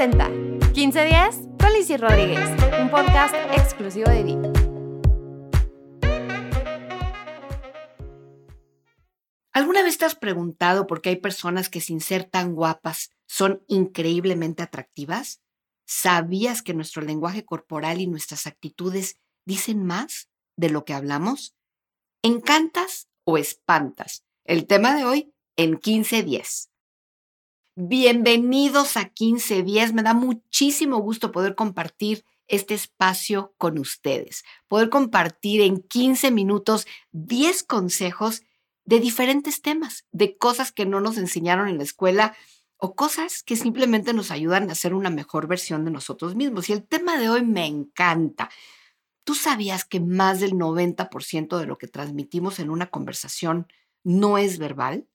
presenta 15 días con Rodríguez, un podcast exclusivo de VIP. ¿Alguna vez te has preguntado por qué hay personas que sin ser tan guapas son increíblemente atractivas? ¿Sabías que nuestro lenguaje corporal y nuestras actitudes dicen más de lo que hablamos? ¿Encantas o espantas? El tema de hoy en 15 días. Bienvenidos a 15 días. Me da muchísimo gusto poder compartir este espacio con ustedes, poder compartir en 15 minutos 10 consejos de diferentes temas, de cosas que no nos enseñaron en la escuela o cosas que simplemente nos ayudan a ser una mejor versión de nosotros mismos. Y el tema de hoy me encanta. ¿Tú sabías que más del 90% de lo que transmitimos en una conversación no es verbal?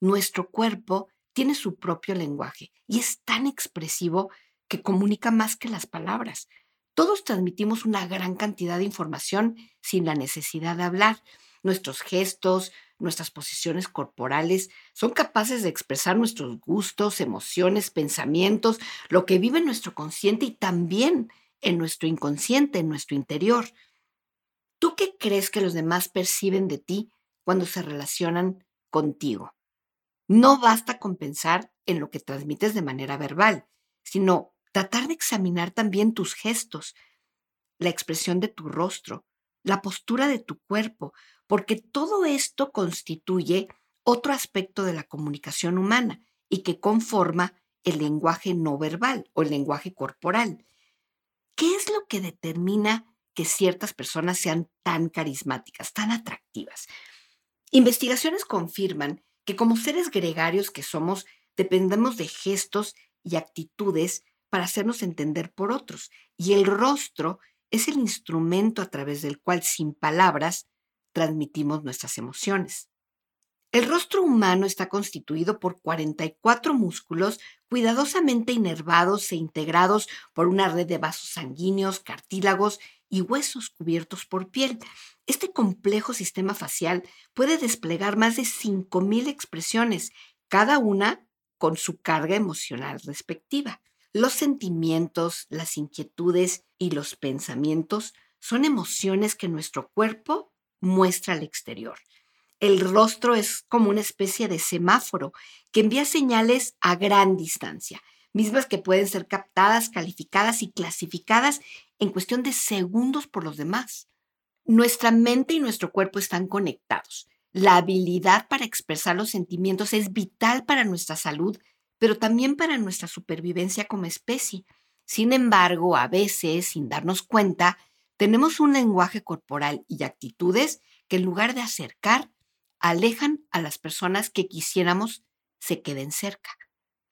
Nuestro cuerpo tiene su propio lenguaje y es tan expresivo que comunica más que las palabras. Todos transmitimos una gran cantidad de información sin la necesidad de hablar. Nuestros gestos, nuestras posiciones corporales son capaces de expresar nuestros gustos, emociones, pensamientos, lo que vive en nuestro consciente y también en nuestro inconsciente, en nuestro interior. ¿Tú qué crees que los demás perciben de ti cuando se relacionan contigo? No basta con pensar en lo que transmites de manera verbal, sino tratar de examinar también tus gestos, la expresión de tu rostro, la postura de tu cuerpo, porque todo esto constituye otro aspecto de la comunicación humana y que conforma el lenguaje no verbal o el lenguaje corporal. ¿Qué es lo que determina que ciertas personas sean tan carismáticas, tan atractivas? Investigaciones confirman que como seres gregarios que somos, dependemos de gestos y actitudes para hacernos entender por otros. Y el rostro es el instrumento a través del cual, sin palabras, transmitimos nuestras emociones. El rostro humano está constituido por 44 músculos cuidadosamente inervados e integrados por una red de vasos sanguíneos, cartílagos y huesos cubiertos por piel. Este complejo sistema facial puede desplegar más de 5.000 expresiones, cada una con su carga emocional respectiva. Los sentimientos, las inquietudes y los pensamientos son emociones que nuestro cuerpo muestra al exterior. El rostro es como una especie de semáforo que envía señales a gran distancia, mismas que pueden ser captadas, calificadas y clasificadas en cuestión de segundos por los demás. Nuestra mente y nuestro cuerpo están conectados. La habilidad para expresar los sentimientos es vital para nuestra salud, pero también para nuestra supervivencia como especie. Sin embargo, a veces, sin darnos cuenta, tenemos un lenguaje corporal y actitudes que en lugar de acercar, alejan a las personas que quisiéramos se queden cerca.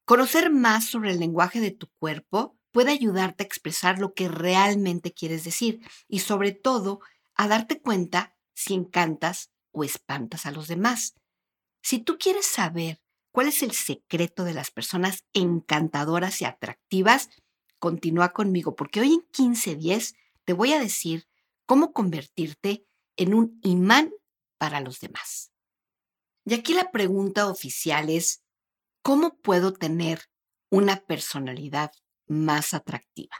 Conocer más sobre el lenguaje de tu cuerpo puede ayudarte a expresar lo que realmente quieres decir y sobre todo a darte cuenta si encantas o espantas a los demás. Si tú quieres saber cuál es el secreto de las personas encantadoras y atractivas, continúa conmigo porque hoy en 15.10 te voy a decir cómo convertirte en un imán para los demás. Y aquí la pregunta oficial es, ¿cómo puedo tener una personalidad más atractiva?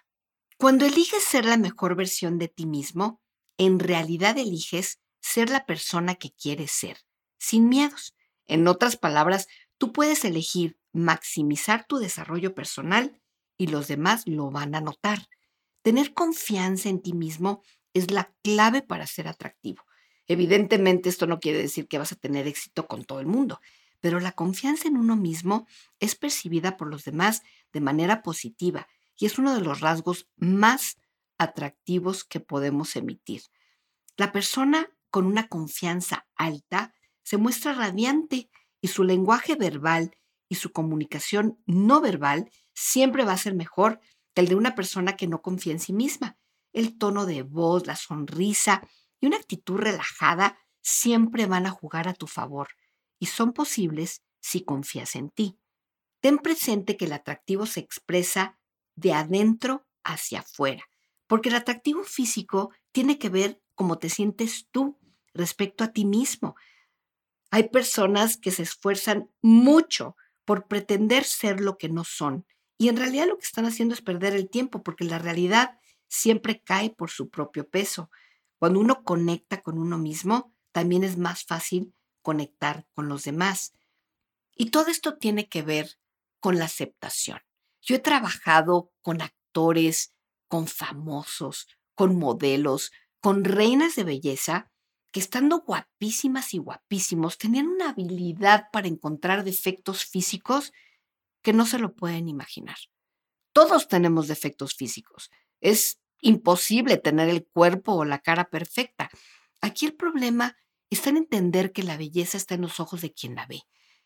Cuando eliges ser la mejor versión de ti mismo, en realidad eliges ser la persona que quieres ser, sin miedos. En otras palabras, tú puedes elegir maximizar tu desarrollo personal y los demás lo van a notar. Tener confianza en ti mismo es la clave para ser atractivo. Evidentemente esto no quiere decir que vas a tener éxito con todo el mundo, pero la confianza en uno mismo es percibida por los demás de manera positiva y es uno de los rasgos más atractivos que podemos emitir. La persona con una confianza alta se muestra radiante y su lenguaje verbal y su comunicación no verbal siempre va a ser mejor que el de una persona que no confía en sí misma. El tono de voz, la sonrisa y una actitud relajada siempre van a jugar a tu favor y son posibles si confías en ti. Ten presente que el atractivo se expresa de adentro hacia afuera porque el atractivo físico tiene que ver cómo te sientes tú respecto a ti mismo. Hay personas que se esfuerzan mucho por pretender ser lo que no son Y en realidad lo que están haciendo es perder el tiempo, porque la realidad siempre cae por su propio peso. Cuando uno conecta con uno mismo, también es más fácil conectar con los demás. Y todo esto tiene que ver con la aceptación. Yo he trabajado con actores, con famosos, con modelos, con reinas de belleza que estando guapísimas y guapísimos tenían una habilidad para encontrar defectos físicos que no se lo pueden imaginar. Todos tenemos defectos físicos. Es imposible tener el cuerpo o la cara perfecta. Aquí el problema está en entender que la belleza está en los ojos de quien la ve.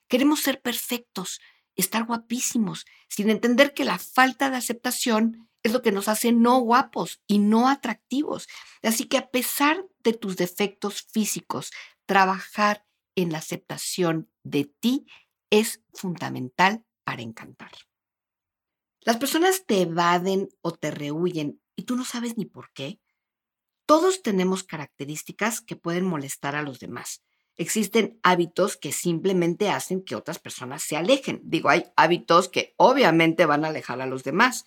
Queremos ser perfectos, estar guapísimos, sin entender que la falta de aceptación es lo que nos hace no guapos y no atractivos. Así que a pesar de tus defectos físicos, trabajar en la aceptación de ti es fundamental para encantar. Las personas te evaden o te rehuyen y tú no sabes ni por qué. Todos tenemos características que pueden molestar a los demás. Existen hábitos que simplemente hacen que otras personas se alejen. Digo, hay hábitos que obviamente van a alejar a los demás.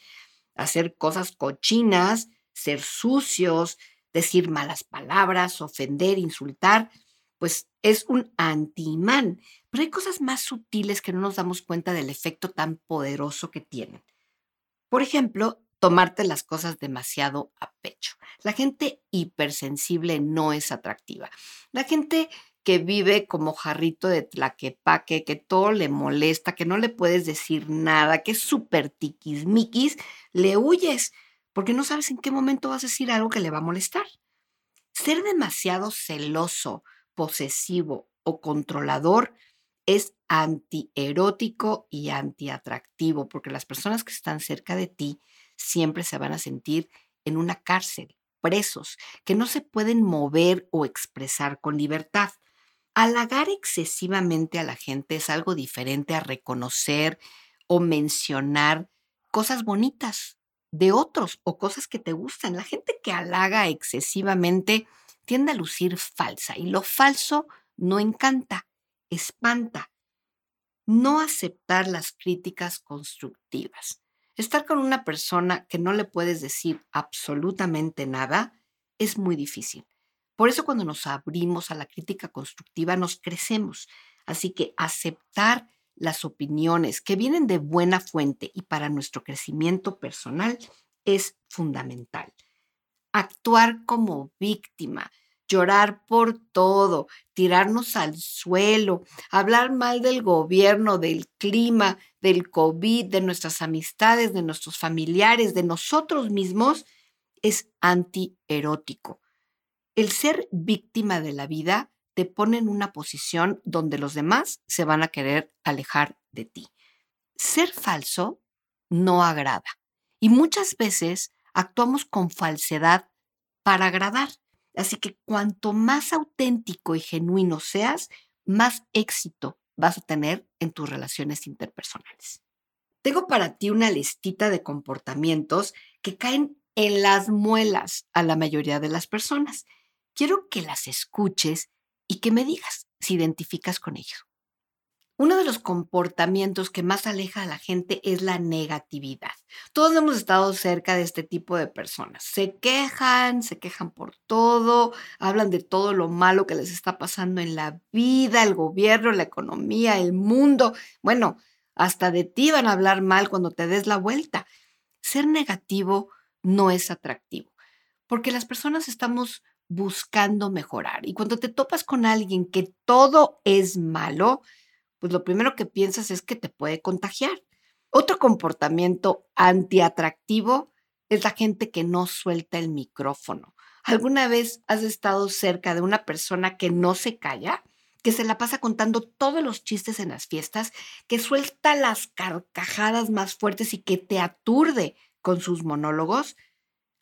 Hacer cosas cochinas, ser sucios, decir malas palabras, ofender, insultar, pues es un anti-imán. Pero hay cosas más sutiles que no nos damos cuenta del efecto tan poderoso que tienen. Por ejemplo, tomarte las cosas demasiado a pecho. La gente hipersensible no es atractiva. La gente que vive como jarrito de tlaquepaque, que todo le molesta, que no le puedes decir nada, que es súper tiquismiquis, le huyes porque no sabes en qué momento vas a decir algo que le va a molestar. Ser demasiado celoso, posesivo o controlador es antierótico y antiatractivo, porque las personas que están cerca de ti siempre se van a sentir en una cárcel, presos, que no se pueden mover o expresar con libertad. Halagar excesivamente a la gente es algo diferente a reconocer o mencionar cosas bonitas de otros o cosas que te gustan. La gente que halaga excesivamente tiende a lucir falsa y lo falso no encanta, espanta. No aceptar las críticas constructivas. Estar con una persona que no le puedes decir absolutamente nada es muy difícil. Por eso cuando nos abrimos a la crítica constructiva nos crecemos. Así que aceptar las opiniones que vienen de buena fuente y para nuestro crecimiento personal es fundamental. Actuar como víctima, llorar por todo, tirarnos al suelo, hablar mal del gobierno, del clima, del COVID, de nuestras amistades, de nuestros familiares, de nosotros mismos, es antierótico. El ser víctima de la vida te pone en una posición donde los demás se van a querer alejar de ti. Ser falso no agrada y muchas veces actuamos con falsedad para agradar. Así que cuanto más auténtico y genuino seas, más éxito vas a tener en tus relaciones interpersonales. Tengo para ti una listita de comportamientos que caen en las muelas a la mayoría de las personas. Quiero que las escuches y que me digas si identificas con ello. Uno de los comportamientos que más aleja a la gente es la negatividad. Todos hemos estado cerca de este tipo de personas. Se quejan, se quejan por todo, hablan de todo lo malo que les está pasando en la vida, el gobierno, la economía, el mundo. Bueno, hasta de ti van a hablar mal cuando te des la vuelta. Ser negativo no es atractivo, porque las personas estamos buscando mejorar. Y cuando te topas con alguien que todo es malo, pues lo primero que piensas es que te puede contagiar. Otro comportamiento antiatractivo es la gente que no suelta el micrófono. ¿Alguna vez has estado cerca de una persona que no se calla? que se la pasa contando todos los chistes en las fiestas, que suelta las carcajadas más fuertes y que te aturde con sus monólogos.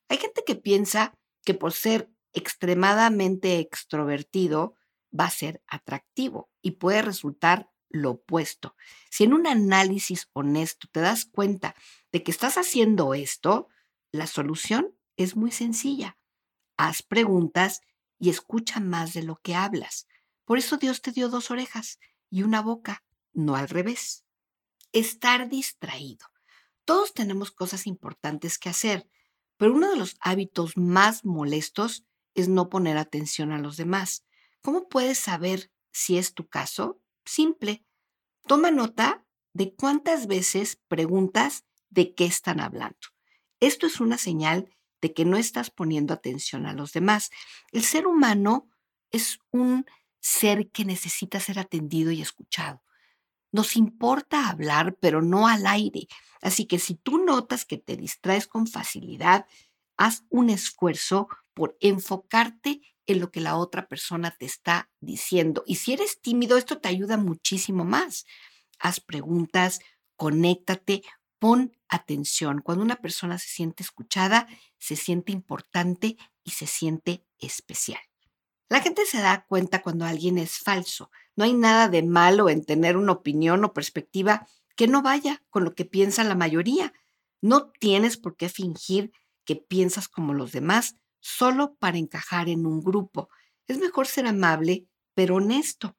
Hay gente que piensa que por ser extremadamente extrovertido va a ser atractivo y puede resultar lo opuesto. Si en un análisis honesto te das cuenta de que estás haciendo esto, la solución es muy sencilla. Haz preguntas y escucha más de lo que hablas. Por eso Dios te dio dos orejas y una boca, no al revés. Estar distraído. Todos tenemos cosas importantes que hacer, pero uno de los hábitos más molestos es no poner atención a los demás. ¿Cómo puedes saber si es tu caso? Simple. Toma nota de cuántas veces preguntas de qué están hablando. Esto es una señal de que no estás poniendo atención a los demás. El ser humano es un ser que necesita ser atendido y escuchado. Nos importa hablar, pero no al aire. Así que si tú notas que te distraes con facilidad, haz un esfuerzo por enfocarte en lo que la otra persona te está diciendo. Y si eres tímido, esto te ayuda muchísimo más. Haz preguntas, conéctate, pon atención. Cuando una persona se siente escuchada, se siente importante y se siente especial. La gente se da cuenta cuando alguien es falso. No hay nada de malo en tener una opinión o perspectiva que no vaya con lo que piensa la mayoría. No tienes por qué fingir que piensas como los demás solo para encajar en un grupo. Es mejor ser amable, pero honesto.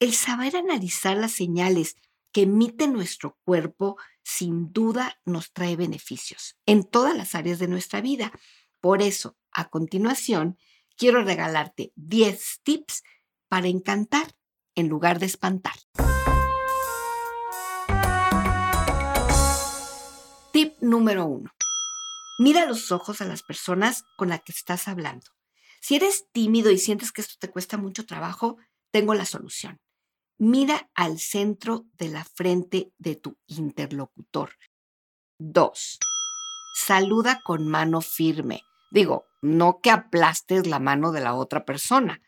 El saber analizar las señales que emite nuestro cuerpo sin duda nos trae beneficios en todas las áreas de nuestra vida. Por eso, a continuación, quiero regalarte 10 tips para encantar en lugar de espantar. Tip número 1. Mira los ojos a las personas con las que estás hablando. Si eres tímido y sientes que esto te cuesta mucho trabajo, tengo la solución. Mira al centro de la frente de tu interlocutor. 2. Saluda con mano firme. Digo, no que aplastes la mano de la otra persona,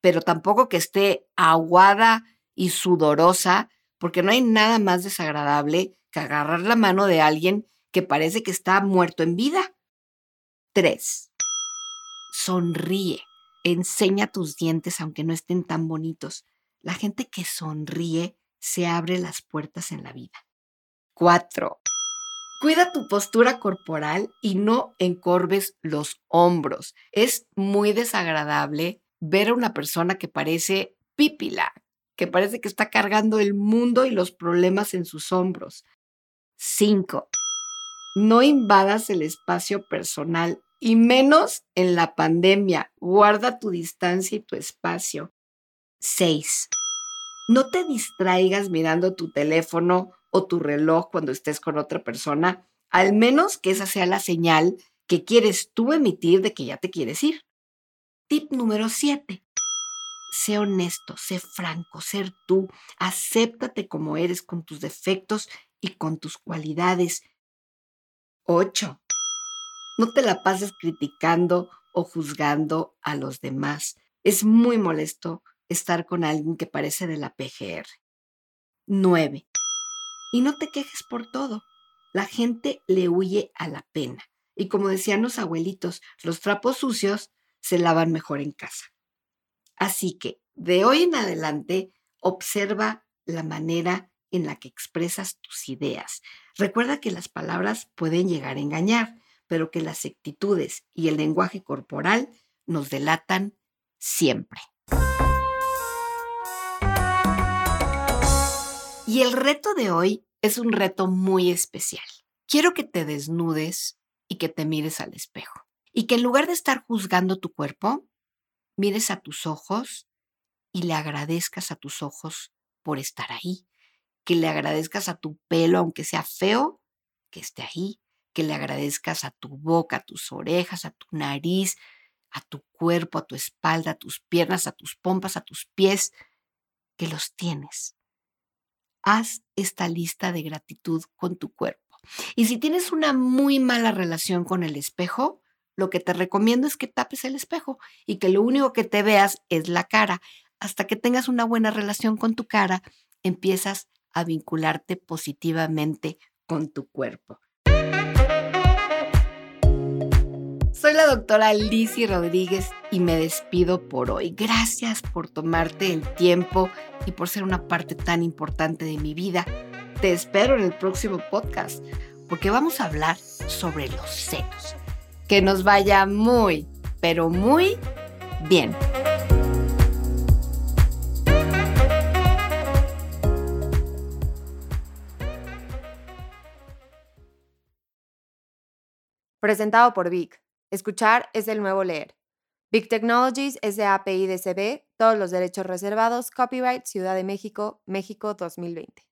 pero tampoco que esté aguada y sudorosa, porque no hay nada más desagradable que agarrar la mano de alguien que parece que está muerto en vida. 3. Sonríe. Enseña tus dientes aunque no estén tan bonitos. La gente que sonríe se abre las puertas en la vida. 4. Cuida tu postura corporal y no encorves los hombros. Es muy desagradable ver a una persona que parece pípila, que parece que está cargando el mundo y los problemas en sus hombros. 5. No invadas el espacio personal y menos en la pandemia. Guarda tu distancia y tu espacio. 6. No te distraigas mirando tu teléfono o tu reloj cuando estés con otra persona, al menos que esa sea la señal que quieres tú emitir de que ya te quieres ir. Tip número 7. Sé honesto, sé franco, ser tú, acéptate como eres con tus defectos y con tus cualidades. 8. No te la pases criticando o juzgando a los demás. Es muy molesto estar con alguien que parece de la PGR. 9. Y no te quejes por todo. La gente le huye a la pena. Y como decían los abuelitos, los trapos sucios se lavan mejor en casa. Así que, de hoy en adelante, observa la manera en la que expresas tus ideas. Recuerda que las palabras pueden llegar a engañar, pero que las actitudes y el lenguaje corporal nos delatan siempre. Y el reto de hoy es un reto muy especial. Quiero que te desnudes y que te mires al espejo. Y que en lugar de estar juzgando tu cuerpo, mires a tus ojos y le agradezcas a tus ojos por estar ahí. Que le agradezcas a tu pelo, aunque sea feo, que esté ahí. Que le agradezcas a tu boca, a tus orejas, a tu nariz, a tu cuerpo, a tu espalda, a tus piernas, a tus pompas, a tus pies, que los tienes haz esta lista de gratitud con tu cuerpo. Y si tienes una muy mala relación con el espejo, lo que te recomiendo es que tapes el espejo y que lo único que te veas es la cara. Hasta que tengas una buena relación con tu cara, empiezas a vincularte positivamente con tu cuerpo. Soy la doctora Lizzie Rodríguez y me despido por hoy. Gracias por tomarte el tiempo y por ser una parte tan importante de mi vida. Te espero en el próximo podcast porque vamos a hablar sobre los senos. Que nos vaya muy, pero muy bien. Presentado por Vic. Escuchar es el nuevo leer. Big Technologies es todos los derechos reservados, copyright Ciudad de México, México 2020.